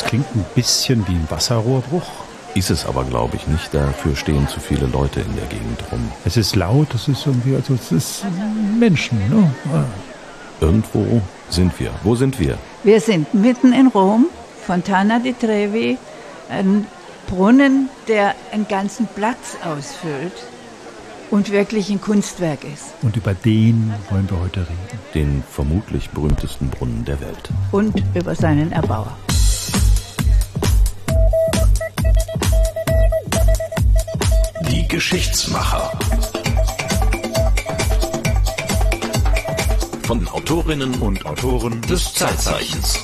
Das klingt ein bisschen wie ein Wasserrohrbruch. Ist es aber, glaube ich, nicht. Dafür stehen zu viele Leute in der Gegend rum. Es ist laut, es ist irgendwie, also es ist Menschen, ne? Irgendwo sind wir. Wo sind wir? Wir sind mitten in Rom, Fontana di Trevi, ein Brunnen, der einen ganzen Platz ausfüllt und wirklich ein Kunstwerk ist. Und über den wollen wir heute reden. Den vermutlich berühmtesten Brunnen der Welt. Und über seinen Erbauer. Geschichtsmacher. Von Autorinnen und Autoren des Zeitzeichens.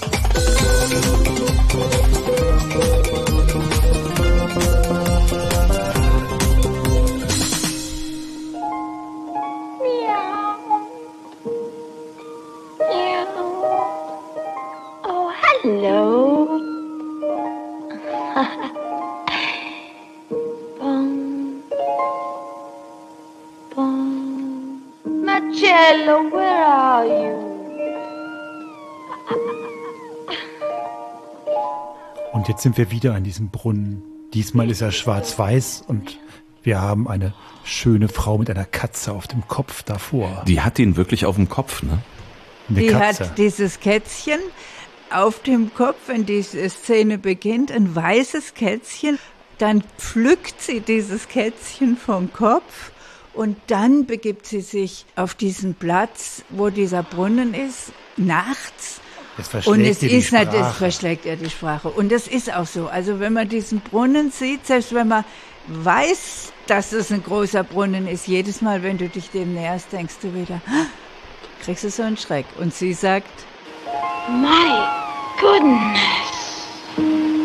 Marcello, where are you? Und jetzt sind wir wieder an diesem Brunnen. Diesmal ist er schwarz-weiß und wir haben eine schöne Frau mit einer Katze auf dem Kopf davor. Die hat ihn wirklich auf dem Kopf, ne? Eine Die Katze. hat dieses Kätzchen auf dem Kopf, wenn diese Szene beginnt, ein weißes Kätzchen. Dann pflückt sie dieses Kätzchen vom Kopf und dann begibt sie sich auf diesen Platz, wo dieser Brunnen ist, nachts. Und es ist natürlich, es Sprache. verschlägt ihr die Sprache. Und das ist auch so. Also wenn man diesen Brunnen sieht, selbst wenn man weiß, dass es ein großer Brunnen ist, jedes Mal, wenn du dich dem näherst, denkst du wieder, "Ah", kriegst du so einen Schreck. Und sie sagt, My goodness.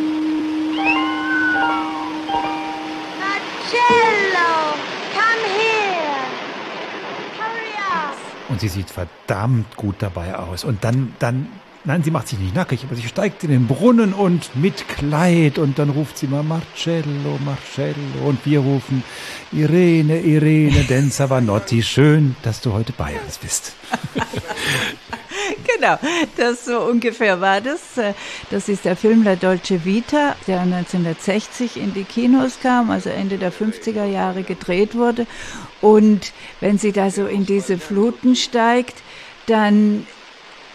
Sie sieht verdammt gut dabei aus. Und dann, dann, nein, sie macht sich nicht nackig, aber sie steigt in den Brunnen und mit Kleid und dann ruft sie mal Marcello, Marcello und wir rufen Irene, Irene, denn Savanotti, schön, dass du heute bei uns bist. genau, das so ungefähr war das. Das ist der Film La Dolce Vita, der 1960 in die Kinos kam, also Ende der 50er Jahre gedreht wurde. Und wenn sie da so in diese Fluten steigt, dann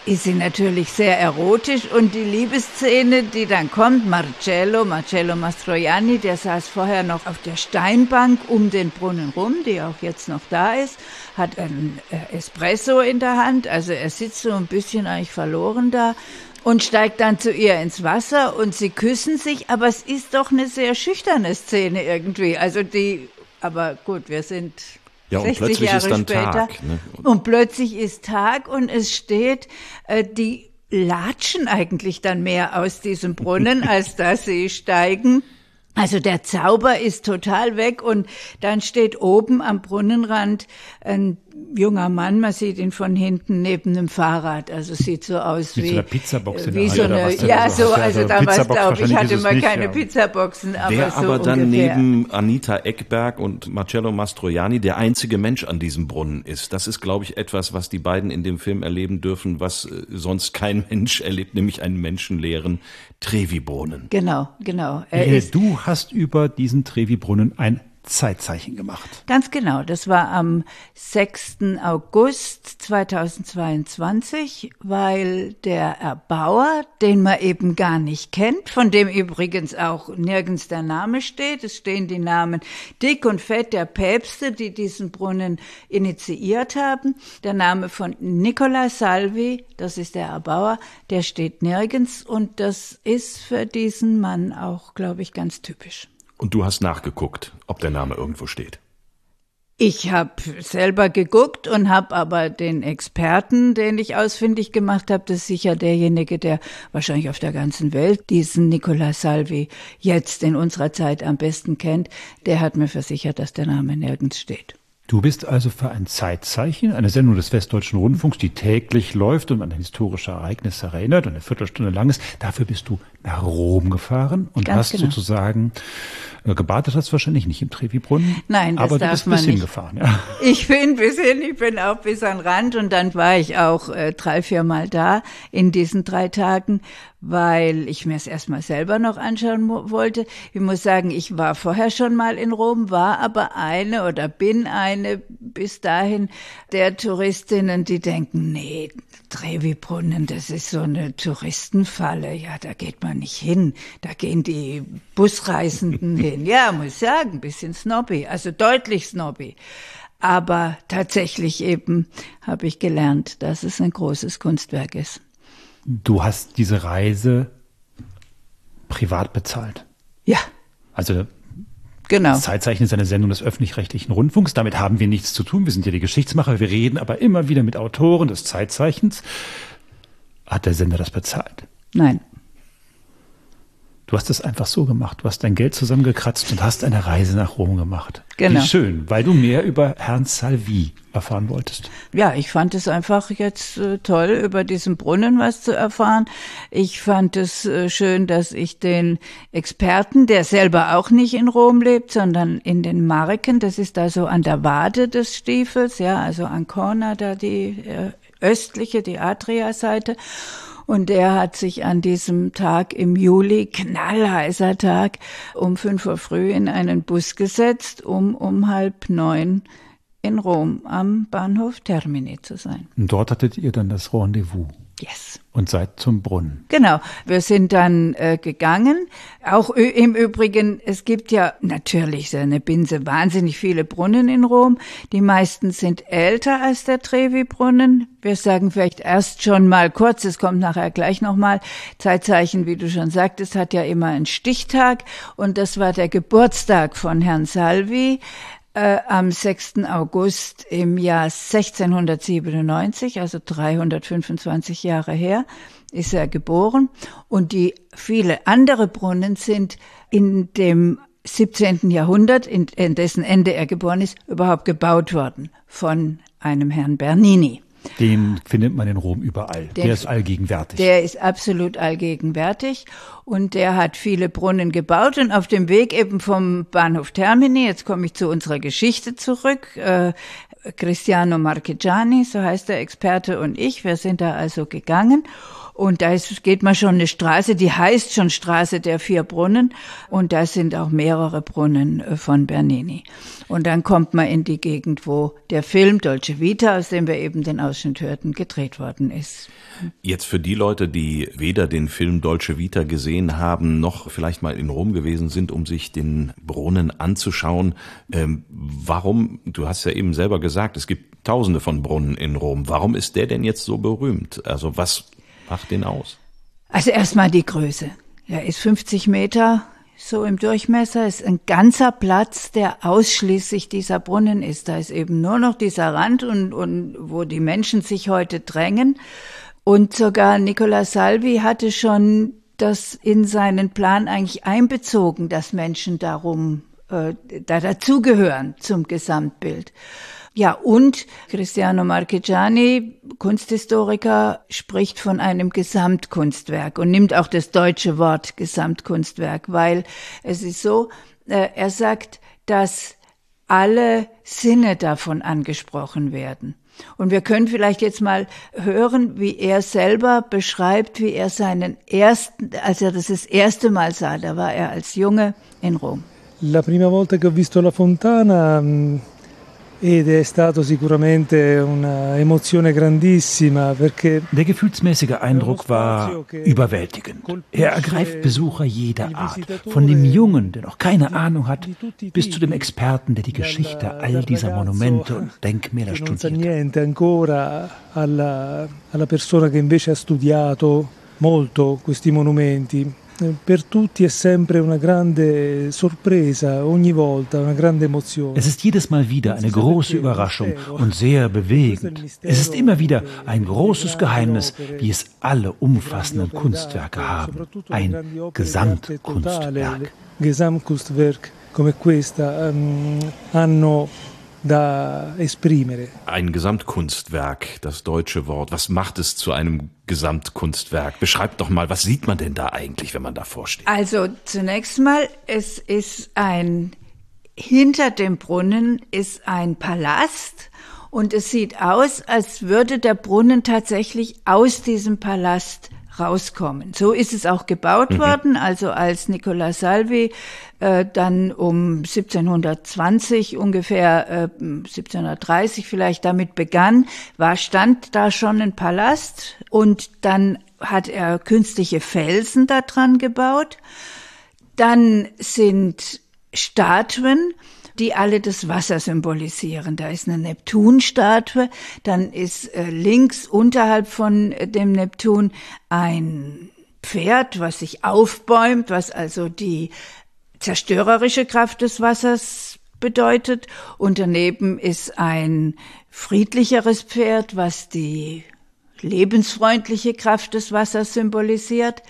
ist sie natürlich sehr erotisch. Und die Liebesszene, die dann kommt, Marcello, Marcello Mastroianni, der saß vorher noch auf der Steinbank um den Brunnen rum, die auch jetzt noch da ist, hat ein äh, Espresso in der Hand, also er sitzt so ein bisschen eigentlich verloren da und steigt dann zu ihr ins Wasser und sie küssen sich, aber es ist doch eine sehr schüchterne Szene irgendwie, also die, aber gut, wir sind Ja, und 60 plötzlich Jahre ist dann später. Tag, ne? Und plötzlich ist Tag und es steht, äh, die latschen eigentlich dann mehr aus diesem Brunnen, als dass sie steigen. Also der Zauber ist total weg und dann steht oben am Brunnenrand ein junger Mann, man sieht ihn von hinten neben einem Fahrrad, also es sieht so aus Mit wie so einer Pizzabox in wie der so eine, denn ja so also so damals Pizzabox glaube ich hatte es man nicht, keine ja. Pizzaboxen, aber Der so aber dann ungefähr. neben Anita Eckberg und Marcello Mastroianni der einzige Mensch an diesem Brunnen ist. Das ist, glaube ich, etwas, was die beiden in dem Film erleben dürfen, was äh, sonst kein Mensch erlebt, nämlich einen menschenleeren Trevi-Brunnen. Genau, genau. Er du hast über diesen Trevi-Brunnen ein Zeitzeichen gemacht. Ganz genau, das war am 6. August 2022, weil der Erbauer, den man eben gar nicht kennt, von dem übrigens auch nirgends der Name steht, es stehen die Namen Dick und Fett der Päpste, die diesen Brunnen initiiert haben. Der Name von Nicola Salvi, das ist der Erbauer, der steht nirgends und das ist für diesen Mann auch, glaube ich, ganz typisch. Und du hast nachgeguckt, ob der Name irgendwo steht. Ich habe selber geguckt und habe aber den Experten, den ich ausfindig gemacht habe, das ist sicher derjenige, der wahrscheinlich auf der ganzen Welt diesen Nicola Salvi jetzt in unserer Zeit am besten kennt, der hat mir versichert, dass der Name nirgends steht. Du bist also für ein Zeitzeichen, eine Sendung des Westdeutschen Rundfunks, die täglich läuft und an historische Ereignisse erinnert und eine Viertelstunde lang ist. Dafür bist du nach Rom gefahren und Ganz hast genau. sozusagen äh, gebadet hast wahrscheinlich nicht im Trevi-Brunnen. Nein, das aber darf du bist man bis nicht. hingefahren. Ja. Ich bin bis hin, ich bin auch bis an Rand und dann war ich auch äh, drei, vier Mal da in diesen drei Tagen, weil ich mir es erstmal selber noch anschauen wollte. Ich muss sagen, ich war vorher schon mal in Rom, war aber eine oder bin eine bis dahin der Touristinnen, die denken, nee, Trevi-Brunnen, das ist so eine Touristenfalle. Ja, da geht man nicht hin. Da gehen die Busreisenden hin. Ja, muss sagen, ein bisschen snobby, also deutlich snobby. Aber tatsächlich eben habe ich gelernt, dass es ein großes Kunstwerk ist. Du hast diese Reise privat bezahlt. Ja, Also genau. Das Zeitzeichen ist eine Sendung des öffentlich-rechtlichen Rundfunks. Damit haben wir nichts zu tun. Wir sind ja die Geschichtsmacher. Wir reden aber immer wieder mit Autoren des Zeitzeichens. Hat der Sender das bezahlt? Nein. Du hast es einfach so gemacht. Du hast dein Geld zusammengekratzt und hast eine Reise nach Rom gemacht. Genau. Wie schön, weil du mehr über Herrn Salvi erfahren wolltest. Ja, ich fand es einfach jetzt äh, toll, über diesen Brunnen was zu erfahren. Ich fand es äh, schön, dass ich den Experten, der selber auch nicht in Rom lebt, sondern in den Marken, das ist da so an der Wade des Stiefels, ja, also Ancona, da die äh, östliche, die Adria-Seite. Und der hat sich an diesem Tag im Juli, knallheißer Tag, um fünf Uhr früh in einen Bus gesetzt, um um halb neun in Rom am Bahnhof Termini zu sein. Und dort hattet ihr dann das Rendezvous Yes. und seid zum Brunnen. Genau, wir sind dann äh, gegangen. Auch im Übrigen, es gibt ja natürlich so eine Binse wahnsinnig viele Brunnen in Rom. Die meisten sind älter als der Trevi-Brunnen. Wir sagen vielleicht erst schon mal kurz, es kommt nachher gleich nochmal. Zeitzeichen, wie du schon sagtest, hat ja immer einen Stichtag und das war der Geburtstag von Herrn Salvi äh, am 6. August im Jahr 1697, also 325 Jahre her, ist er geboren. Und die viele andere Brunnen sind in dem 17. Jahrhundert, in, in dessen Ende er geboren ist, überhaupt gebaut worden von einem Herrn Bernini. Den findet man in Rom überall. Den- der ist allgegenwärtig. Der ist absolut allgegenwärtig und der hat viele Brunnen gebaut und auf dem Weg eben vom Bahnhof Termini, jetzt komme ich zu unserer Geschichte zurück, äh, Cristiano Marchegiani, so heißt der Experte und ich, wir sind da also gegangen und da ist, geht man schon eine Straße, die heißt schon Straße der vier Brunnen und da sind auch mehrere Brunnen äh, von Bernini. Und dann kommt man in die Gegend, wo der Film Dolce Vita, aus dem wir eben den Ausschnitt hörten, gedreht worden ist. Jetzt für die Leute, die weder den Film Dolce Vita gesehen haben, noch vielleicht mal in Rom gewesen sind, um sich den Brunnen anzuschauen, ähm, warum, du hast ja eben selber gesagt, es gibt tausende von Brunnen in Rom. Warum ist der denn jetzt so berühmt? Also was macht den aus? Also erstmal die Größe. Er ist 50 Meter so im Durchmesser, ist ein ganzer Platz, der ausschließlich dieser Brunnen ist. Da ist eben nur noch dieser Rand und, und wo die Menschen sich heute drängen. Und sogar Nicola Salvi hatte schon das in seinen Plan eigentlich einbezogen, dass Menschen darum äh, da dazugehören zum Gesamtbild. Ja, und Cristiano Marchegiani, Kunsthistoriker, spricht von einem Gesamtkunstwerk und nimmt auch das deutsche Wort Gesamtkunstwerk, weil es ist so, äh, er sagt, dass alle Sinne davon angesprochen werden. Und wir können vielleicht jetzt mal hören, wie er selber beschreibt, wie er seinen ersten, als er das das erste Mal sah, da war er als Junge in Rom. La prima volta che ho visto la fontana mh, ed è stato sicuramente un'emozione grandissima perché Der gefühlsmäßige Eindruck war überwältigend. Er ergreift Besucher jeder Art, von dem Jungen, der noch keine Ahnung hat, bis zu dem Experten, der die Geschichte all dieser Monumente und Denkmäler studiert. niente ancora alla, alla persona che invece ha studiato molto questi monumenti. Eh, Per tutti è sempre una grande sorpresa, ogni volta una grande emozione. Es ist jedes Mal wieder eine große Überraschung und sehr bewegend. Es ist immer wieder ein großes Geheimnis, wie es alle umfassenden Kunstwerke haben. Ein Gesamtkunstwerk. Gesamtkunstwerk come questa ehm, hanno da esprimere. Ein Gesamtkunstwerk, das deutsche Wort. Was macht es zu einem Gesamtkunstwerk? Beschreibt doch mal, was sieht man denn da eigentlich, wenn man davor steht? Also zunächst mal, es ist ein, hinter dem Brunnen ist ein Palast und es sieht aus, als würde der Brunnen tatsächlich aus diesem Palast rauskommen. So ist es auch gebaut mhm. worden. Also als Nicola Salvi äh, dann um 1720 ungefähr, äh, 1730 vielleicht damit begann, war stand da schon ein Palast und dann hat er künstliche Felsen da dran gebaut. Dann sind Statuen die alle das Wasser symbolisieren. Da ist eine Neptunstatue, dann ist äh, links unterhalb von äh, dem Neptun ein Pferd, was sich aufbäumt, was also die zerstörerische Kraft des Wassers bedeutet. Und daneben ist ein friedlicheres Pferd, was die lebensfreundliche Kraft des Wassers symbolisiert.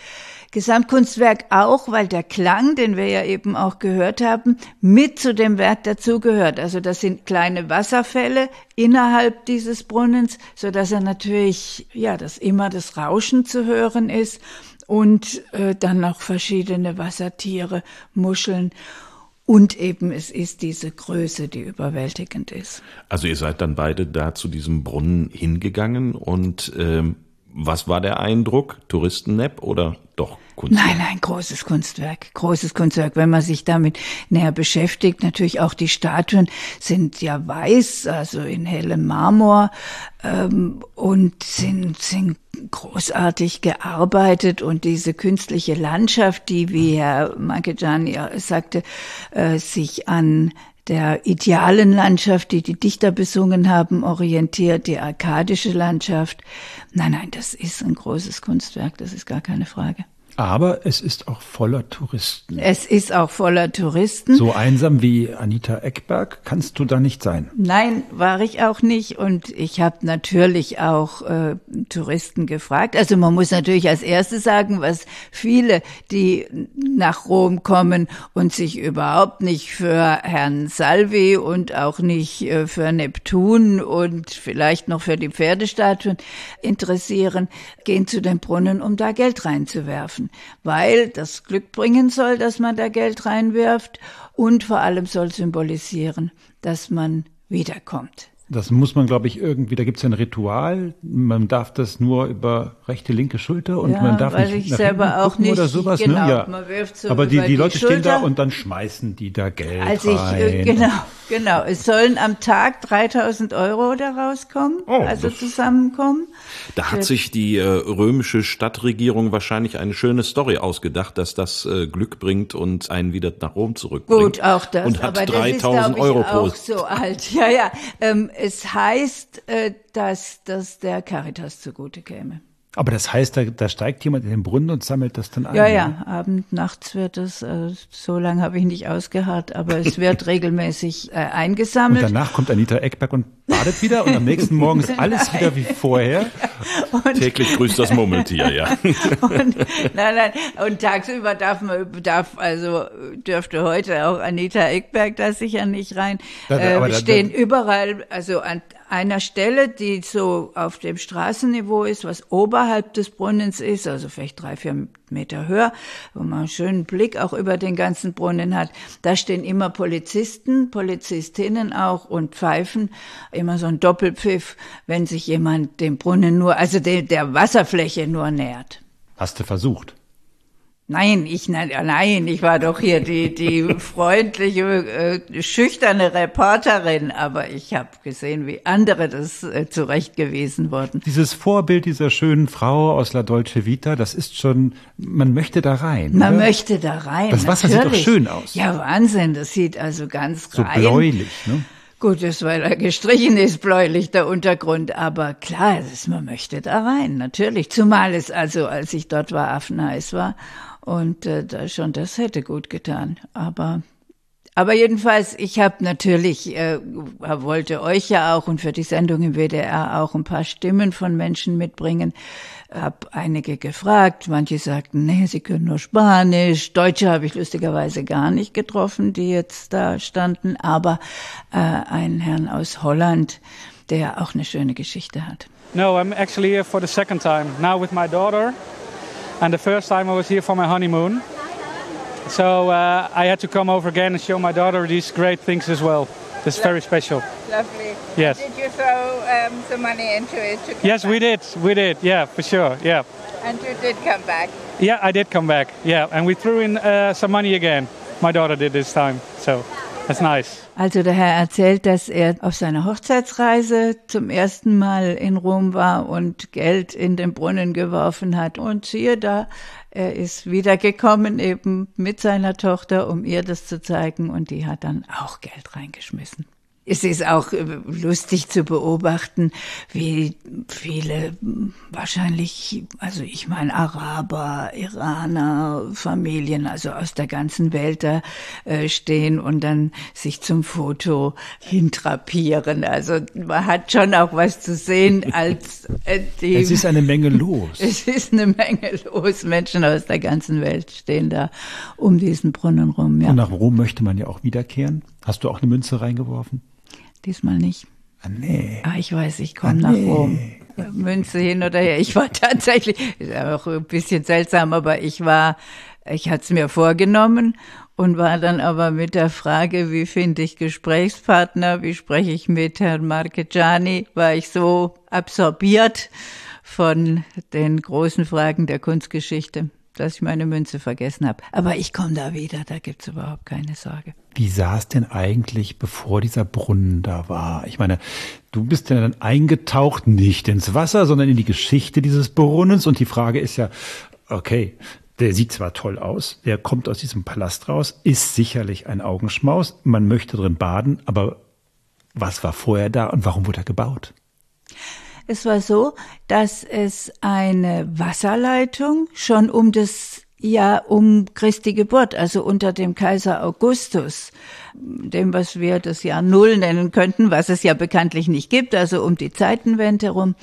Gesamtkunstwerk auch, weil der Klang, den wir ja eben auch gehört haben, mit zu dem Werk dazugehört. Also das sind kleine Wasserfälle innerhalb dieses Brunnens, so dass er natürlich, ja, dass immer das Rauschen zu hören ist und äh, dann noch verschiedene Wassertiere, Muscheln. Und eben es ist diese Größe, die überwältigend ist. Also ihr seid dann beide da zu diesem Brunnen hingegangen und ähm, was war der Eindruck? Touristennepp oder doch Kunstwerk? Nein, nein, großes Kunstwerk, großes Kunstwerk. Wenn man sich damit näher beschäftigt, natürlich auch die Statuen sind ja weiß, also in hellem Marmor ähm, und sind, sind großartig gearbeitet und diese künstliche Landschaft, die, wie Herr Mankegiani sagte, äh, sich an der idealen Landschaft, die die Dichter besungen haben, orientiert, die arkadische Landschaft. Nein, nein, das ist ein großes Kunstwerk, das ist gar keine Frage. Aber es ist auch voller Touristen. Es ist auch voller Touristen. So einsam wie Anita Eckberg kannst du da nicht sein. Nein, war ich auch nicht. Und ich habe natürlich auch äh, Touristen gefragt. Also man muss natürlich als erstes sagen, was viele, die nach Rom kommen und sich überhaupt nicht für Herrn Salvi und auch nicht äh, für Neptun und vielleicht noch für die Pferdestatuen interessieren, gehen zu den Brunnen, um da Geld reinzuwerfen weil das Glück bringen soll, dass man da Geld reinwirft und vor allem soll symbolisieren, dass man wiederkommt. Das muss man, glaube ich, irgendwie, da gibt es ein Ritual. Man darf das nur über rechte, linke Schulter und ja, man darf weil nicht ich selber auch nicht, oder sowas. Genau, ne? ja. man wirft so Aber die, über die Leute die stehen da Schulter. und dann schmeißen die da Geld Also ich, rein. äh, genau, genau. Es sollen am Tag 3000 Euro da rauskommen, Oh, also das- zusammenkommen. Da hat sich die äh, römische Stadtregierung wahrscheinlich eine schöne Story ausgedacht, dass das äh, Glück bringt und einen wieder nach Rom zurückbringt. Gut, auch das. Und hat aber das ist, 3000 glaub ich, Euro auch so alt. Ja, ja. Ähm, es heißt, äh, dass das der Caritas zugute käme. Aber das heißt, da, da steigt jemand in den Brunnen und sammelt das dann ein. Ja, ne? ja, Abend, nachts wird es, äh, so lange habe ich nicht ausgeharrt, aber es wird regelmäßig äh, Und eingesammelt. danach kommt Anita Eckberg und badet wieder und am nächsten Morgen ist alles wieder wie vorher. Täglich grüßt das Murmeltier, ja. Und, nein, nein, und tagsüber darf man, darf, also dürfte heute auch Anita Eckberg da sicher nicht rein. Da- da- äh, da- stehen da- überall, also an einer Stelle, die so auf dem Straßenniveau ist, was oberhalb des Brunnens ist, also vielleicht drei, vier Meter höher, wo man einen schönen Blick auch über den ganzen Brunnen hat. Da stehen immer Polizisten, Polizistinnen auch und pfeifen immer so ein Doppelpfiff, wenn sich jemand dem Brunnen nur, also der, Wasserfläche nur nähert. Hast du versucht? Nein, ich nein, nein, ich war doch hier die die freundliche, äh, schüchterne Reporterin, aber ich habe gesehen, wie andere das äh, zurechtgewiesen wurden. Dieses Vorbild dieser schönen Frau aus La Dolce Vita, das ist schon, man möchte da rein. Man oder? möchte da rein. Das Wasser sieht doch natürlich. schön aus. Ja, Wahnsinn, das sieht also ganz So rein. bläulich, ne? Gut, das weil er gestrichen ist, bläulich der Untergrund, aber klar, ist, man möchte da rein, natürlich. Zumal es also, als ich dort war, affenheiß war und äh, schon das hätte gut getan. Aber Aber jedenfalls, ich habe natürlich, äh, wollte euch ja auch und für die Sendung im WDR auch ein paar Stimmen von Menschen mitbringen. Hab einige gefragt, manche sagten, nee, sie können nur Spanisch. Deutsche habe ich lustigerweise gar nicht getroffen, die jetzt da standen, aber äh, einen Herrn aus Holland, der auch eine schöne Geschichte hat. No, I'm actually here for the second time. Now with my daughter. And the first time I was here for my honeymoon. So uh, I had to come over again and show my daughter these great things as well. It's very special. Lovely. Yes. Did you throw um, some money into it? To come Yes, we did. We did. Yeah, for sure. Yeah. And you did come back. Yeah, I did come back. Yeah, and we threw in uh, some money again. My daughter did this time. So that's nice. Also der Herr erzählt, dass er auf seiner Hochzeitsreise zum ersten Mal in Rom war und Geld in den Brunnen geworfen hat. Und siehe da, er ist wiedergekommen eben mit seiner Tochter, um ihr das zu zeigen. Und die hat dann auch Geld reingeschmissen. Es ist auch äh, lustig zu beobachten, wie viele wahrscheinlich, also ich meine Araber, Iraner, Familien, also aus der ganzen Welt da äh, stehen und dann sich zum Foto hintrapieren. Also man hat schon auch was zu sehen als äh, die. Es ist eine Menge los. Es ist eine Menge los. Menschen aus der ganzen Welt stehen da um diesen Brunnen rum. Ja, Und nach Rom möchte man ja auch wiederkehren. Hast du auch eine Münze reingeworfen? Diesmal nicht. Ah, nee. Ah, ich weiß, ich komme Ah, nach nee. Rom. Münze hin oder her. Ich war tatsächlich, ist auch ein bisschen seltsam, aber ich war, ich hatte es mir vorgenommen und war dann aber mit der Frage, wie finde ich Gesprächspartner, wie spreche ich mit Herrn Marchegiani, war ich so absorbiert von den großen Fragen der Kunstgeschichte, dass ich meine Münze vergessen habe. Aber ich komme da wieder, da gibt's überhaupt keine Sorge. Wie sah es denn eigentlich, bevor dieser Brunnen da war? Ich meine, du bist ja dann eingetaucht, nicht ins Wasser, sondern in die Geschichte dieses Brunnens. Und die Frage ist ja, okay, der sieht zwar toll aus, der kommt aus diesem Palast raus, ist sicherlich ein Augenschmaus, man möchte drin baden, aber was war vorher da und warum wurde er gebaut? Es war so, dass es eine Wasserleitung schon um das Jahr um Christi Geburt, also unter dem Kaiser Augustus, dem, was wir das Jahr Null nennen könnten, was es ja bekanntlich nicht gibt, also um die Zeitenwende rum,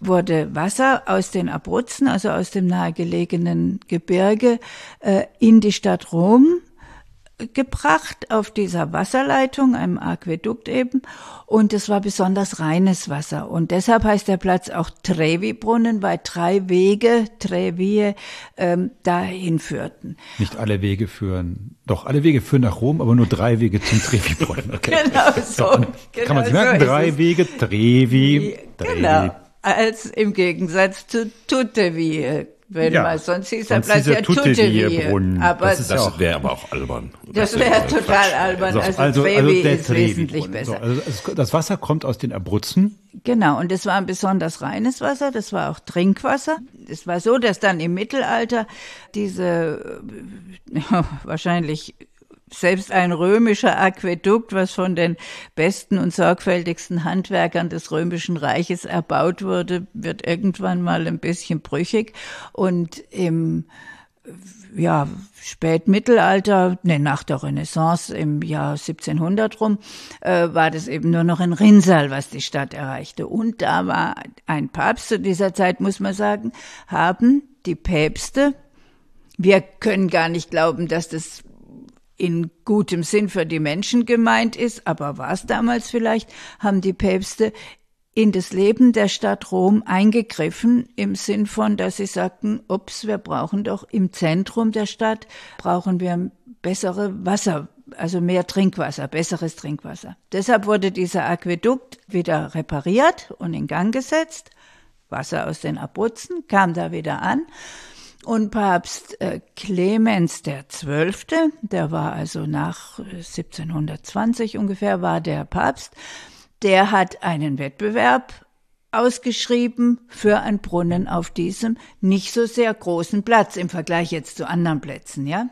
wurde Wasser aus den Abruzzen, also aus dem nahegelegenen Gebirge, äh, in die Stadt Rom gebracht auf dieser Wasserleitung, einem Aquädukt eben. Und es war besonders reines Wasser. Und deshalb heißt der Platz auch Trevi-Brunnen, weil drei Wege, Trevi, ähm, dahin führten. Nicht alle Wege führen, doch alle Wege führen nach Rom, aber nur drei Wege zum Trevi-Brunnen. Okay. Genau so. und genau kann man sich so merken, ist drei es. Wege, Trevi, Trevi. Genau. Als im Gegensatz zu Tutevi. Wenn Ja, man, sonst hieß sonst er Tutevi-Brunnen. Tutevi. Aber Das das, Das wäre aber auch albern. das wäre Quatsch. total albern. So, Also, Trevi der ist wesentlich besser. So, also es, das Wasser kommt aus den Abruzzen. Genau, und es war ein besonders reines Wasser, das war auch Trinkwasser. Es war so, dass dann im Mittelalter diese ja, wahrscheinlich selbst ein römischer Aquädukt, was von den besten und sorgfältigsten Handwerkern des römischen Reiches erbaut wurde, wird irgendwann mal ein bisschen brüchig und im ja, Spätmittelalter, ne, nach der Renaissance im Jahr 1700 rum, äh, war das eben nur noch ein Rinnsal, was die Stadt erreichte. Und da war ein Papst zu dieser Zeit, muss man sagen, haben die Päpste, wir können gar nicht glauben, dass das in gutem Sinn für die Menschen gemeint ist, aber war es damals vielleicht, haben die Päpste in das Leben der Stadt Rom eingegriffen im Sinn von, dass sie sagten, ups, wir brauchen doch im Zentrum der Stadt, brauchen wir bessere Wasser, also mehr Trinkwasser, besseres Trinkwasser. Deshalb wurde dieser Aquädukt wieder repariert und in Gang gesetzt. Wasser aus den Abruzzen kam da wieder an. Und Papst äh, Clemens der Zwölfte, der war also nach äh, 1720 ungefähr, war der Papst, der hat einen Wettbewerb ausgeschrieben für einen Brunnen auf diesem nicht so sehr großen Platz im Vergleich jetzt zu anderen Plätzen, ja.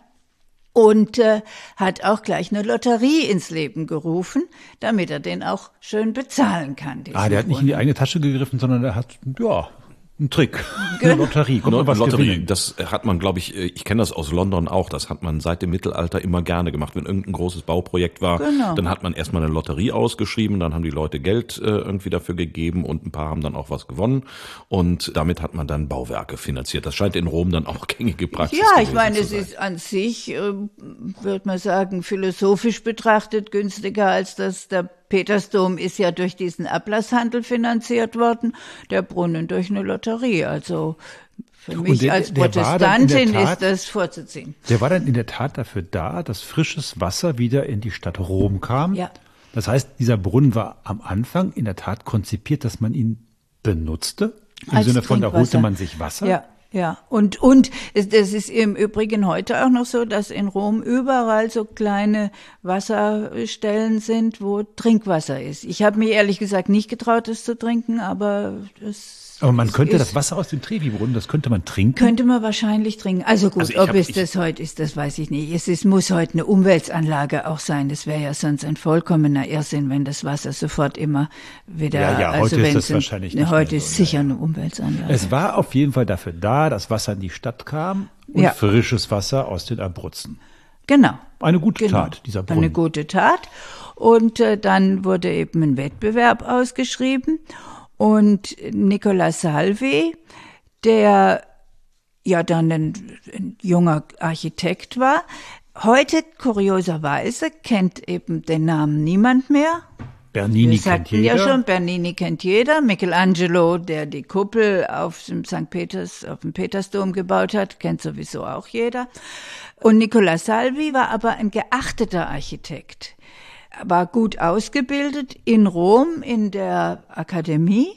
Und äh, hat auch gleich eine Lotterie ins Leben gerufen, damit er den auch schön bezahlen kann. Ah, der hat nicht in die Brunnen. eigene Tasche gegriffen, sondern der hat, ja, Ein Trick, eine Lotterie, kommt man was Lotterie, gewinnen. das hat man, glaube ich, äh, ich kenne das aus London auch, das hat man seit dem Mittelalter immer gerne gemacht. Wenn irgendein großes Bauprojekt war, Genau. dann hat man erstmal eine Lotterie ausgeschrieben, dann haben die Leute Geld äh, irgendwie dafür gegeben und ein paar haben dann auch was gewonnen und damit hat man dann Bauwerke finanziert. Das scheint in Rom dann auch gängige Praxis Ja, ich meine, es ist an sich, äh, würde man sagen, philosophisch betrachtet günstiger als das. Der Petersdom ist ja durch diesen Ablasshandel finanziert worden, der Brunnen durch eine Lotterie. Also für mich der- als Protestantin Tat- ist das vorzuziehen. Der war dann in der Tat dafür da, dass frisches Wasser wieder in die Stadt Rom kam. Ja. Das heißt, dieser Brunnen war am Anfang in der Tat konzipiert, dass man ihn benutzte. Im Als Sinne von, da holte man sich Wasser. Ja, ja. Und, und es, das ist im Übrigen heute auch noch so, dass in Rom überall so kleine Wasserstellen sind, wo Trinkwasser ist. Ich habe mir ehrlich gesagt nicht getraut, das zu trinken, aber das Aber man könnte das Wasser aus dem Trevi-Brunnen, das könnte man trinken. könnte man wahrscheinlich trinken. Also gut, Also ob hab- es das heute ist, das weiß ich nicht. Es ist, muss heute eine Umweltanlage auch sein. Das wäre ja sonst ein vollkommener Irrsinn, wenn das Wasser sofort immer wieder. Ja, ja, also heute ist wenn das es- wahrscheinlich nicht Heute ist so, ja, sicher eine Umweltanlage. Es war auf jeden Fall dafür da, dass Wasser in die Stadt kam und Ja. frisches Wasser aus den Abruzzen. Genau. Eine gute Genau. Tat, dieser Brunnen. Eine gute Tat. Und äh, dann wurde eben ein Wettbewerb ausgeschrieben. Und Nicola Salvi, der ja dann ein, ein junger Architekt war, heute kurioserweise kennt eben den Namen niemand mehr. Bernini Wir kennt jeder. ja schon, Bernini kennt jeder. Michelangelo, der die Kuppel auf dem St. Peters, auf dem Petersdom gebaut hat, kennt sowieso auch jeder. Und Nicola Salvi war aber ein geachteter Architekt. War gut ausgebildet in Rom in der Akademie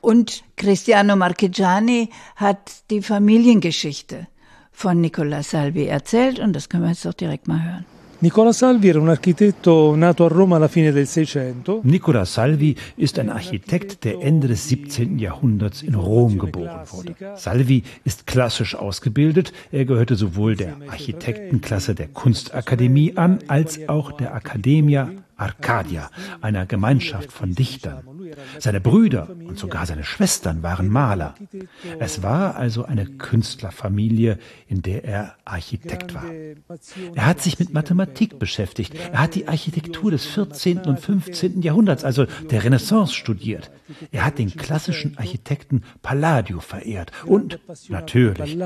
und Cristiano Marchegiani hat die Familiengeschichte von Nicola Salvi erzählt und das können wir jetzt doch direkt mal hören. Nicola Salvi era un architetto nato a Roma alla fine del Seicento. Nicola Salvi ist ein Architekt, der Ende des 17. Jahrhunderts in Rom geboren wurde. Salvi ist klassisch ausgebildet. Er gehörte sowohl der Architektenklasse der Kunstakademie an, als auch der Academia Arcadia, einer Gemeinschaft von Dichtern. Seine Brüder und sogar seine Schwestern waren Maler. Es war also eine Künstlerfamilie, in der er Architekt war. Er hat sich mit Mathematik beschäftigt. Er hat die Architektur des 14. und 15. Jahrhunderts, also der Renaissance, studiert. Er hat den klassischen Architekten Palladio verehrt und natürlich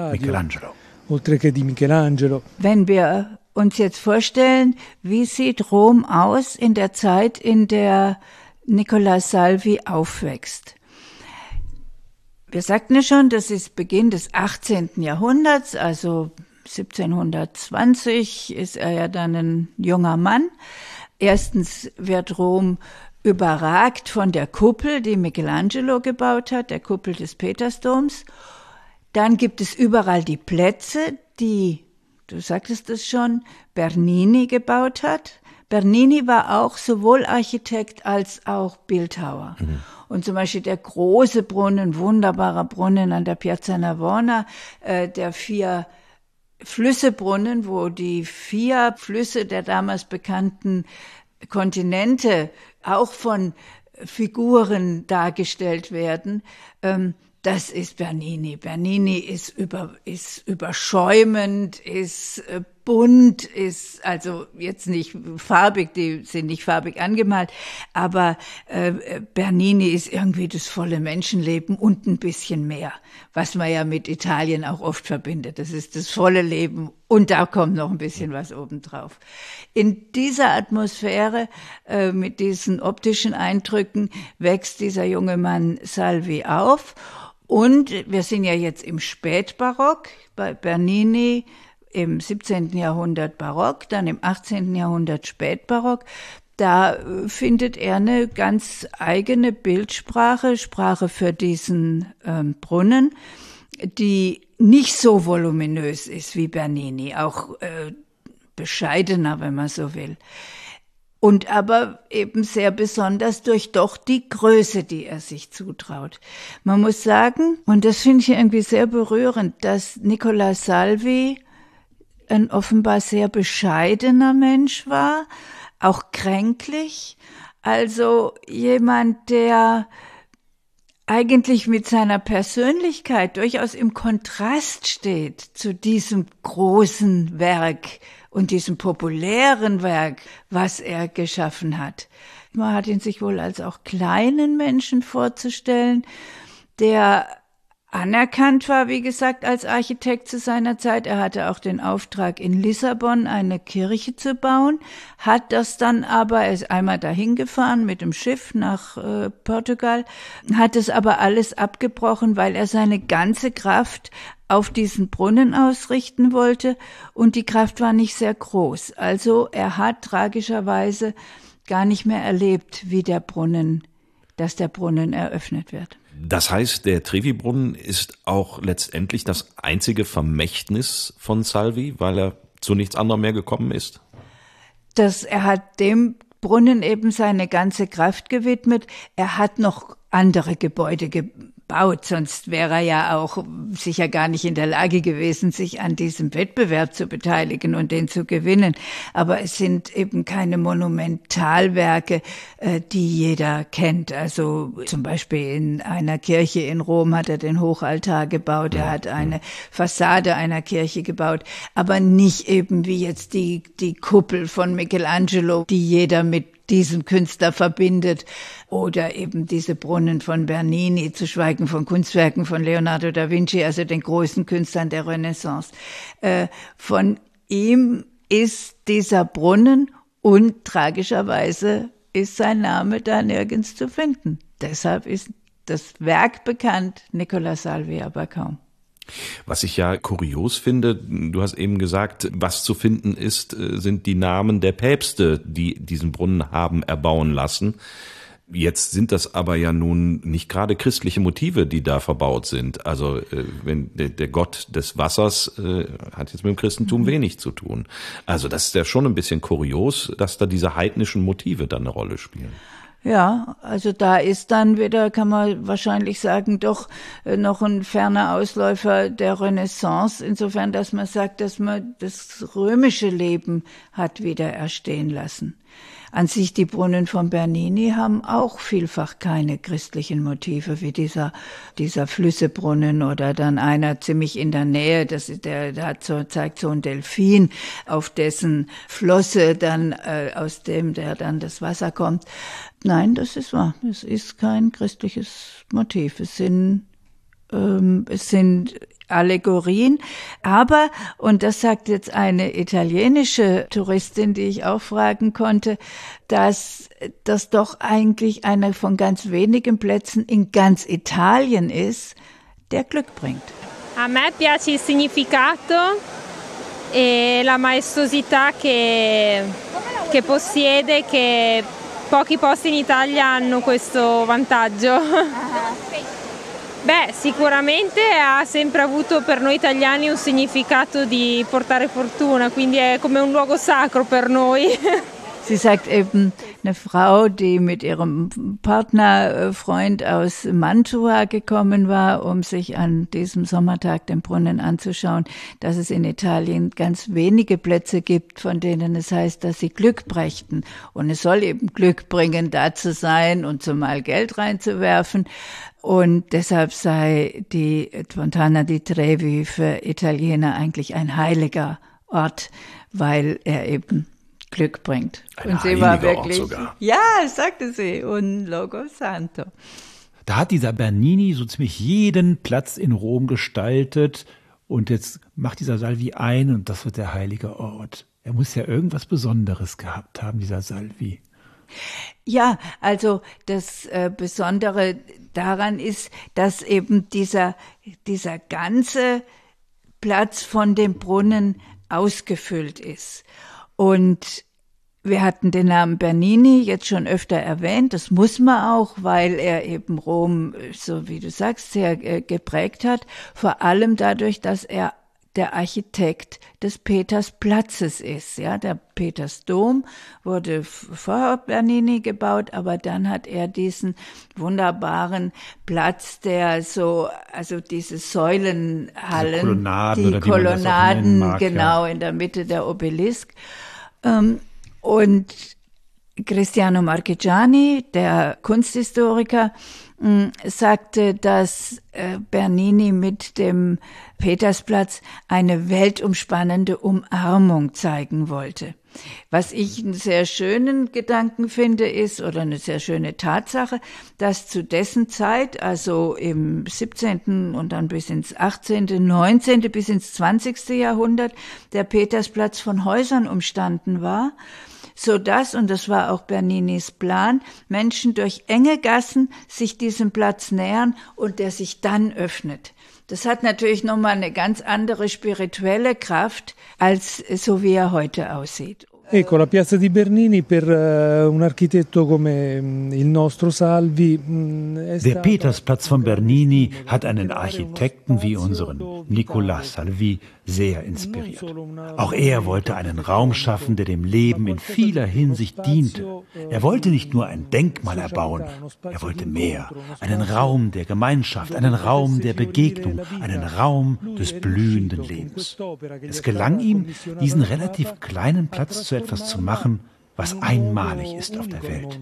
Michelangelo. Wenn wir uns jetzt vorstellen, wie sieht Rom aus in der Zeit, in der Nicola Salvi aufwächst? Wir sagten ja schon, das ist Beginn des 18. Jahrhunderts, also 1720 ist er ja dann ein junger Mann. Erstens wird Rom überragt von der Kuppel, die Michelangelo gebaut hat, der Kuppel des Petersdoms. Dann gibt es überall die Plätze, die, du sagtest es schon, Bernini gebaut hat. Bernini war auch sowohl Architekt als auch Bildhauer. Und zum Beispiel der große Brunnen, wunderbarer Brunnen an der Piazza Navona, äh, der vier Flüssebrunnen, wo die vier Flüsse der damals bekannten Kontinente auch von Figuren dargestellt werden. Ähm, das ist Bernini. Bernini ist über, ist überschäumend, ist äh, bunt, ist also jetzt nicht farbig, die sind nicht farbig angemalt, aber äh, Bernini ist irgendwie das volle Menschenleben und ein bisschen mehr, was man ja mit Italien auch oft verbindet. Das ist das volle Leben und da kommt noch ein bisschen was obendrauf. In dieser Atmosphäre, äh, mit diesen optischen Eindrücken, wächst dieser junge Mann Salvi auf. Und wir sind ja jetzt im Spätbarock bei Bernini im 17. Jahrhundert Barock, dann im 18. Jahrhundert Spätbarock. Da äh, findet er eine ganz eigene Bildsprache, Sprache für diesen ähm, Brunnen, die nicht so voluminös ist wie Bernini, auch äh, bescheidener, wenn man so will. Und aber eben sehr besonders durch doch die Größe, die er sich zutraut. Man muss sagen, und das finde ich irgendwie sehr berührend, dass Nicola Salvi ein offenbar sehr bescheidener Mensch war, auch kränklich, also jemand, der eigentlich mit seiner Persönlichkeit durchaus im Kontrast steht zu diesem großen Werk und diesem populären Werk, was er geschaffen hat. Man hat ihn sich wohl als auch kleinen Menschen vorzustellen, der anerkannt war, wie gesagt, als Architekt zu seiner Zeit. Er hatte auch den Auftrag, in Lissabon eine Kirche zu bauen, hat das dann aber, er ist einmal dahin gefahren mit dem Schiff nach äh, Portugal, hat es aber alles abgebrochen, weil er seine ganze Kraft auf diesen Brunnen ausrichten wollte und die Kraft war nicht sehr groß. Also er hat tragischerweise gar nicht mehr erlebt, wie der Brunnen, dass der Brunnen eröffnet wird. Das heißt, der Trevi-Brunnen ist auch letztendlich das einzige Vermächtnis von Salvi, weil er zu nichts anderem mehr gekommen ist? Das, er hat dem Brunnen eben seine ganze Kraft gewidmet. Er hat noch andere Gebäude gebaut baut, sonst wäre er ja auch sicher gar nicht in der Lage gewesen, sich an diesem Wettbewerb zu beteiligen und den zu gewinnen. Aber es sind eben keine Monumentalwerke, äh, die jeder kennt. Also zum Beispiel in einer Kirche in Rom hat er den Hochaltar gebaut, er hat eine Fassade einer Kirche gebaut, aber nicht eben wie jetzt die, die Kuppel von Michelangelo, die jeder mit diesem Künstler verbindet oder eben diese Brunnen von Bernini, zu schweigen von Kunstwerken von Leonardo da Vinci, also den großen Künstlern der Renaissance. Äh, von ihm ist dieser Brunnen und tragischerweise ist sein Name da nirgends zu finden. Deshalb ist das Werk bekannt, Nicola Salvi aber kaum. Was ich ja kurios finde, du hast eben gesagt, was zu finden ist, äh, sind die Namen der Päpste, die diesen Brunnen haben erbauen lassen. Jetzt sind das aber ja nun nicht gerade christliche Motive, die da verbaut sind. Also äh, wenn der, Gott des Wassers äh, hat jetzt mit dem Christentum mhm. wenig zu tun. Also das ist ja schon ein bisschen kurios, dass da diese heidnischen Motive dann eine Rolle spielen. Ja, also da ist dann wieder, kann man wahrscheinlich sagen, doch äh, noch ein ferner Ausläufer der Renaissance, insofern, dass man sagt, dass man das römische Leben hat wieder erstehen lassen. An sich die Brunnen von Bernini haben auch vielfach keine christlichen Motive, wie dieser, dieser Flüssebrunnen oder dann einer ziemlich in der Nähe, das ist der, der hat so, zeigt so ein Delfin, auf dessen Flosse dann, äh, aus dem der dann das Wasser kommt. Nein, das ist wahr. Es ist kein christliches Motiv. Es sind ähm, es sind Allegorien. Aber, und das sagt jetzt eine italienische Touristin, die ich auch fragen konnte, dass das doch eigentlich einer von ganz wenigen Plätzen in ganz Italien ist, der Glück bringt. A me piace il significato e la maestosità che, che possiede, che pochi posti in Italia hanno questo vantaggio. Beh, sicuramente ha sempre avuto per noi italiani un significato di portare fortuna, quindi è come un luogo sacro per noi. Sie sagt eben, eine Frau, die mit ihrem Partnerfreund aus Mantua gekommen war, um sich an diesem Sommertag den Brunnen anzuschauen, dass es in Italien ganz wenige Plätze gibt, von denen es heißt, dass sie Glück brächten. Und es soll eben Glück bringen, da zu sein und zumal Geld reinzuwerfen. Und deshalb sei die Fontana di Trevi für Italiener eigentlich ein heiliger Ort, weil er eben Glück bringt. Ein und sie war wirklich, sogar. ja, sagte sie, un Logo Santo. Da hat dieser Bernini so ziemlich jeden Platz in Rom gestaltet und jetzt macht dieser Salvi ein und das wird der heilige Ort. Er muss ja irgendwas Besonderes gehabt haben, dieser Salvi. Ja, also das äh, Besondere daran ist, dass eben dieser, dieser ganze Platz von dem Brunnen ausgefüllt ist. Und wir hatten den Namen Bernini jetzt schon öfter erwähnt. Das muss man auch, weil er eben Rom, so wie du sagst, sehr äh, geprägt hat. Vor allem dadurch, dass er der Architekt des Petersplatzes ist. Ja, der Petersdom wurde vor Bernini gebaut, aber dann hat er diesen wunderbaren Platz, der so, also diese Säulenhallen, Kolonnaden die Kolonnaden, mag, genau, ja. in der Mitte der Obelisk. Ähm, und Cristiano Marchegiani, der Kunsthistoriker, sagte, dass äh, Bernini mit dem Petersplatz eine weltumspannende Umarmung zeigen wollte. Was ich einen sehr schönen Gedanken finde, ist, oder eine sehr schöne Tatsache, dass zu dessen Zeit, also im 17. und dann bis ins 18., 19. bis ins 20. Jahrhundert, der Petersplatz von Häusern umstanden war so dass, und das war auch Berninis Plan, Menschen durch enge Gassen sich diesem Platz nähern und der sich dann öffnet. Das hat natürlich nochmal eine ganz andere spirituelle Kraft, als so wie er heute aussieht. Ecco, la piazza di Bernini per uh, un architetto come mm, il nostro Salvi. Mm, Der Petersplatz von Bernini hat einen Architekten wie unseren Nicolas Salvi sehr inspiriert. Auch er wollte einen Raum schaffen, der dem Leben in vieler Hinsicht diente. Er wollte nicht nur ein Denkmal erbauen, er wollte mehr. Einen Raum der Gemeinschaft, einen Raum der Begegnung, einen Raum des blühenden Lebens. Es gelang ihm, diesen relativ kleinen Platz zu etwas zu machen, was einmalig ist auf der Welt.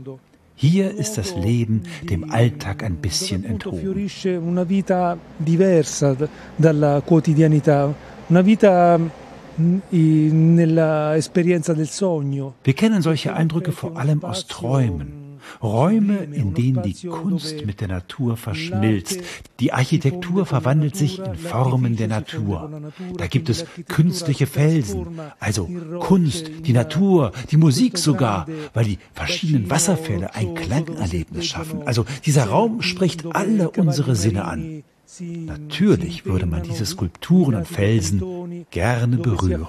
Hier ist das Leben dem Alltag ein bisschen enthoben. Una vita diversa dalla quotidianità, una vita mm. Wir kennen solche Eindrücke vor allem aus Träumen. Räume, in denen die Kunst mit der Natur verschmilzt. Die Architektur verwandelt sich in Formen der Natur. Da gibt es künstliche Felsen, also Kunst, die Natur, die Musik sogar, weil die verschiedenen Wasserfälle ein Klangerlebnis schaffen. Also dieser Raum spricht alle unsere Sinne an. Natürlich würde man diese Skulpturen und Felsen gerne berühren.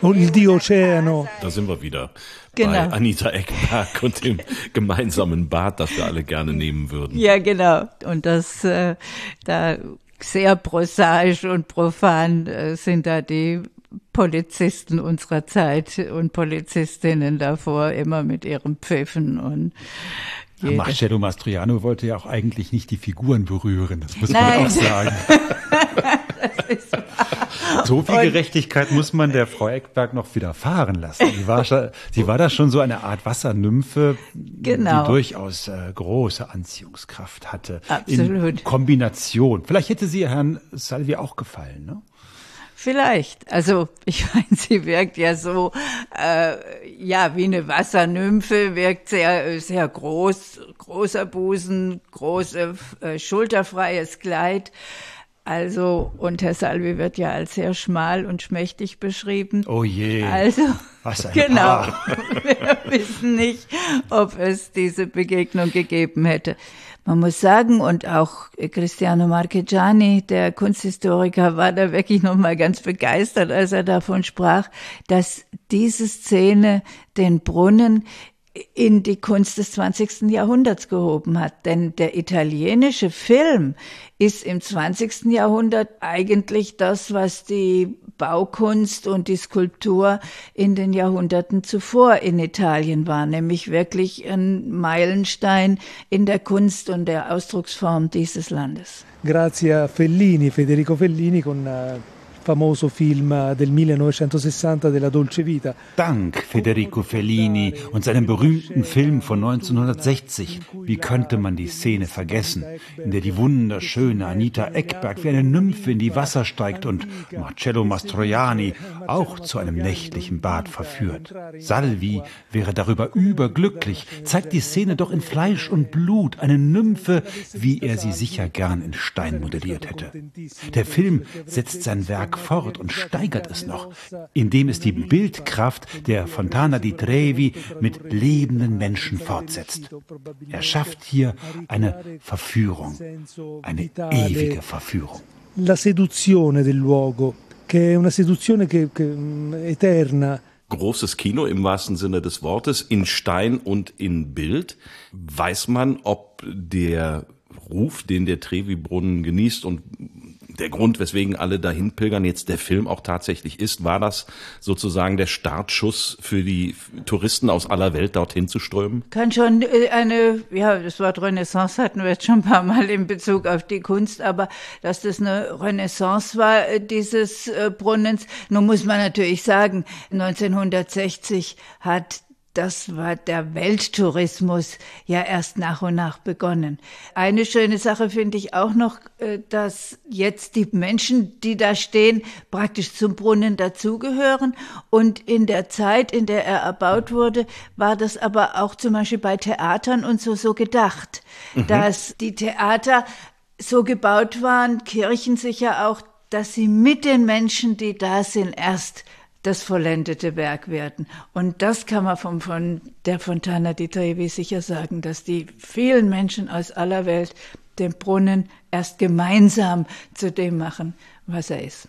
Und il Dio Oceano. Da sind wir wieder genau. bei Anita Eckberg und dem gemeinsamen Bad, das wir alle gerne nehmen würden. Ja, genau. Und das äh, da sehr prosaisch und profan äh, sind da die Polizisten unserer Zeit und Polizistinnen davor immer mit ihren Pfiffen und ja, Marcello Mastroianno wollte ja auch eigentlich nicht die Figuren berühren, das muss Nein. man auch sagen. so viel Gerechtigkeit muss man der Frau Eckberg noch widerfahren lassen. Sie war, sie war da schon so eine Art Wassernymphe, genau. die durchaus äh, große Anziehungskraft hatte. Absolut. In Kombination. Vielleicht hätte sie Herrn Salvi auch gefallen, ne? Vielleicht. Also ich meine, sie wirkt ja so, äh, ja, wie eine Wassernymphe, wirkt sehr, sehr groß, großer Busen, große, äh, schulterfreies Kleid. Also, und Herr Salvi wird ja als sehr schmal und schmächtig beschrieben. Oh je. Also, Was ein genau. Paar. Wir wissen nicht, ob es diese Begegnung gegeben hätte. Man muss sagen, und auch Cristiano Marchegiani, der Kunsthistoriker, war da wirklich nochmal ganz begeistert, als er davon sprach, dass diese Szene den Brunnen in die Kunst des 20. Jahrhunderts gehoben hat. Denn der italienische Film ist im 20. Jahrhundert eigentlich das, was die Baukunst und die Skulptur in den Jahrhunderten zuvor in Italien war, nämlich wirklich ein Meilenstein in der Kunst und der Ausdrucksform dieses Landes. Grazie a Fellini, Federico Fellini con uh famoso film del 1960 della Dolce Vita. Dank Federico Fellini und seinem berühmten Film von 1960. Wie könnte man die Szene vergessen, in der die wunderschöne Anita Eckberg wie eine Nymphe in die Wasser steigt und Marcello Mastroianni auch zu einem nächtlichen Bad verführt. Salvi wäre darüber überglücklich, zeigt die Szene doch in Fleisch und Blut, eine Nymphe, wie er sie sicher gern in Stein modelliert hätte. Der Film setzt sein Werk fort und steigert es noch, indem es die Bildkraft der Fontana di Trevi mit lebenden Menschen fortsetzt. Er schafft hier eine Verführung, eine ewige Verführung. La seduzione del luogo, che è una seduzione che, che mm, eterna. Großes Kino im wahrsten Sinne des Wortes, in Stein und in Bild. Weiß man, ob der Ruf, den der Trevi-Brunnen genießt und der Grund, weswegen alle dahin pilgern, jetzt der Film auch tatsächlich ist, war das sozusagen der Startschuss für die Touristen aus aller Welt dorthin zu strömen? Kann schon äh, eine, ja, das Wort Renaissance hatten wir jetzt schon ein paar Mal in Bezug auf die Kunst, aber dass das eine Renaissance war, äh, dieses äh, Brunnens. Nun muss man natürlich sagen, 1960 hat das war der Welttourismus ja erst nach und nach begonnen. Eine schöne Sache finde ich auch noch, äh, dass jetzt die Menschen, die da stehen, praktisch zum Brunnen dazugehören. Und in der Zeit, in der er erbaut wurde, war das aber auch zum Beispiel bei Theatern und so so gedacht, mhm. dass die Theater so gebaut waren, Kirchen sicher auch, dass sie mit den Menschen, die da sind, erst das vollendete Werk werden. Und das kann man von, von der Fontana di Trevi sicher sagen, dass die vielen Menschen aus aller Welt den Brunnen erst gemeinsam zu dem machen, was er ist.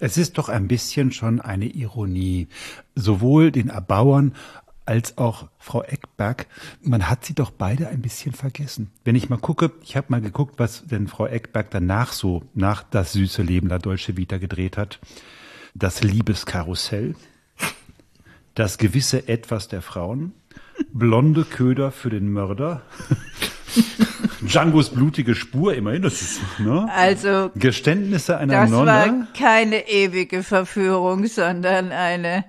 Es ist doch ein bisschen schon eine Ironie, sowohl den Erbauern als auch Frau Eckberg. Man hat sie doch beide ein bisschen vergessen. Wenn ich mal gucke, ich habe mal geguckt, was denn Frau Eckberg danach so nach das süße Leben La Dolce Vita gedreht hat das Liebeskarussell, das gewisse Etwas der Frauen, blonde Köder für den Mörder, Djangos blutige Spur, immerhin, das ist, ne? Also. Geständnisse einer das Nonne. Das war keine ewige Verführung, sondern eine,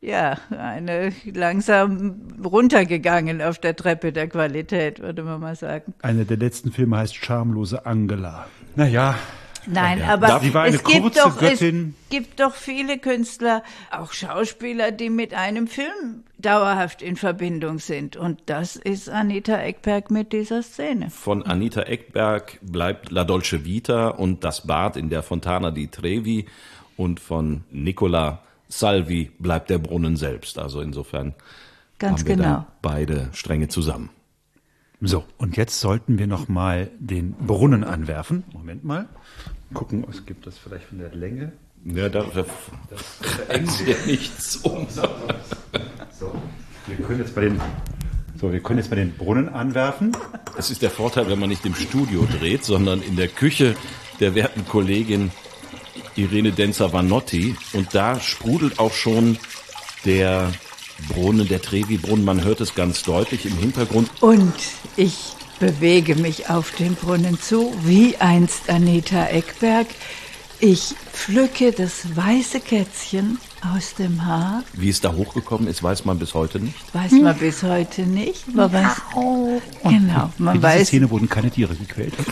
ja, eine langsam runtergegangen auf der Treppe der Qualität, würde man mal sagen. Einer der letzten Filme heißt Schamlose Angela. Naja, Nein, ja. aber es, gibt doch, Göttin. es gibt doch viele Künstler, auch Schauspieler, die mit einem Film dauerhaft in Verbindung sind. Und das ist Anita Eckberg mit dieser Szene. Von Anita Eckberg bleibt La Dolce Vita und das Bad in der Fontana di Trevi. Und von Nicola Salvi bleibt der Brunnen selbst. Also insofern Ganz haben wir genau. beide Stränge zusammen. So, und jetzt sollten wir noch mal den Brunnen anwerfen. Moment mal. Gucken, was gibt das vielleicht von der Länge? Ja, da, da, verengt ja nichts um. So, wir können jetzt bei den so, wir können jetzt mal den Brunnen anwerfen. Das ist der Vorteil, wenn man nicht im Studio dreht, sondern in der Küche der werten Kollegin Irene Denzer-Vanotti. Und da sprudelt auch schon der Brunnen, der Trevi-Brunnen. Man hört es ganz deutlich im Hintergrund. Und ich bewege mich auf den Brunnen zu, wie einst Anita Eckberg. Ich pflücke das weiße Kätzchen aus dem Haar. Wie es da hochgekommen ist, weiß man bis heute nicht. Weiß man bis heute nicht. Man weiß, genau, man In weiß. dieser Szene wurden keine Tiere gequält.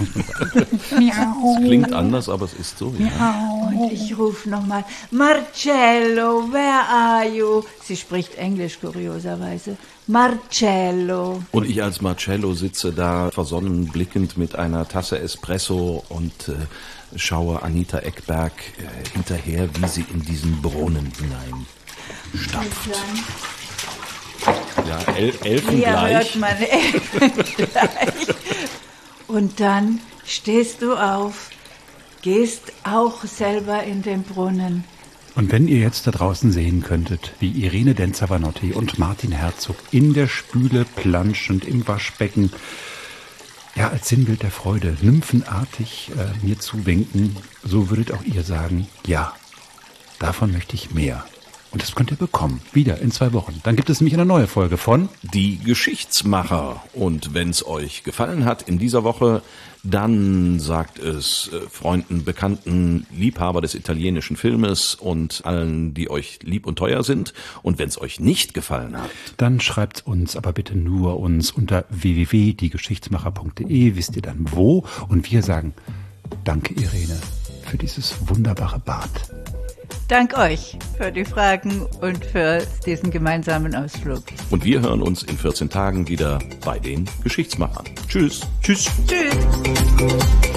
Das klingt anders, aber es ist so. Ja. Und ich rufe nochmal, Marcello, where are you? Sie spricht Englisch kurioserweise. Marcello. Und ich als Marcello sitze da versonnen blickend mit einer Tasse Espresso und äh, schaue Anita Eckberg äh, hinterher, wie sie in diesen Brunnen hinein stapft. Ja, el Hier elfengleich. hört man elfengleich. Und dann stehst du auf, gehst auch selber in den Brunnen. Und wenn ihr jetzt da draußen sehen könntet, wie Irene Denzavanotti und Martin Herzog in der Spüle planschend im Waschbecken, ja, als Sinnbild der Freude, nymphenartig äh, mir zuwinken, so würdet auch ihr sagen, ja, davon möchte ich mehr. Und das könnt ihr bekommen, wieder in zwei Wochen. Dann gibt es nämlich eine neue Folge von Die Geschichtsmacher. Und wenn es euch gefallen hat in dieser Woche, dann sagt es äh, Freunden, Bekannten, Liebhaber des italienischen Filmes und allen, die euch lieb und teuer sind. Und wenn es euch nicht gefallen hat, Dann schreibt uns aber bitte nur uns unter www.diegeschichtsmacher.de, wisst ihr dann wo. Und wir sagen Danke, Irene, für dieses wunderbare Bad. Dank euch für die Fragen und für diesen gemeinsamen Ausflug. und wir hören uns in 14 Tagen wieder bei den Geschichtsmachern. Tschüss. Tschüss. Tschüss.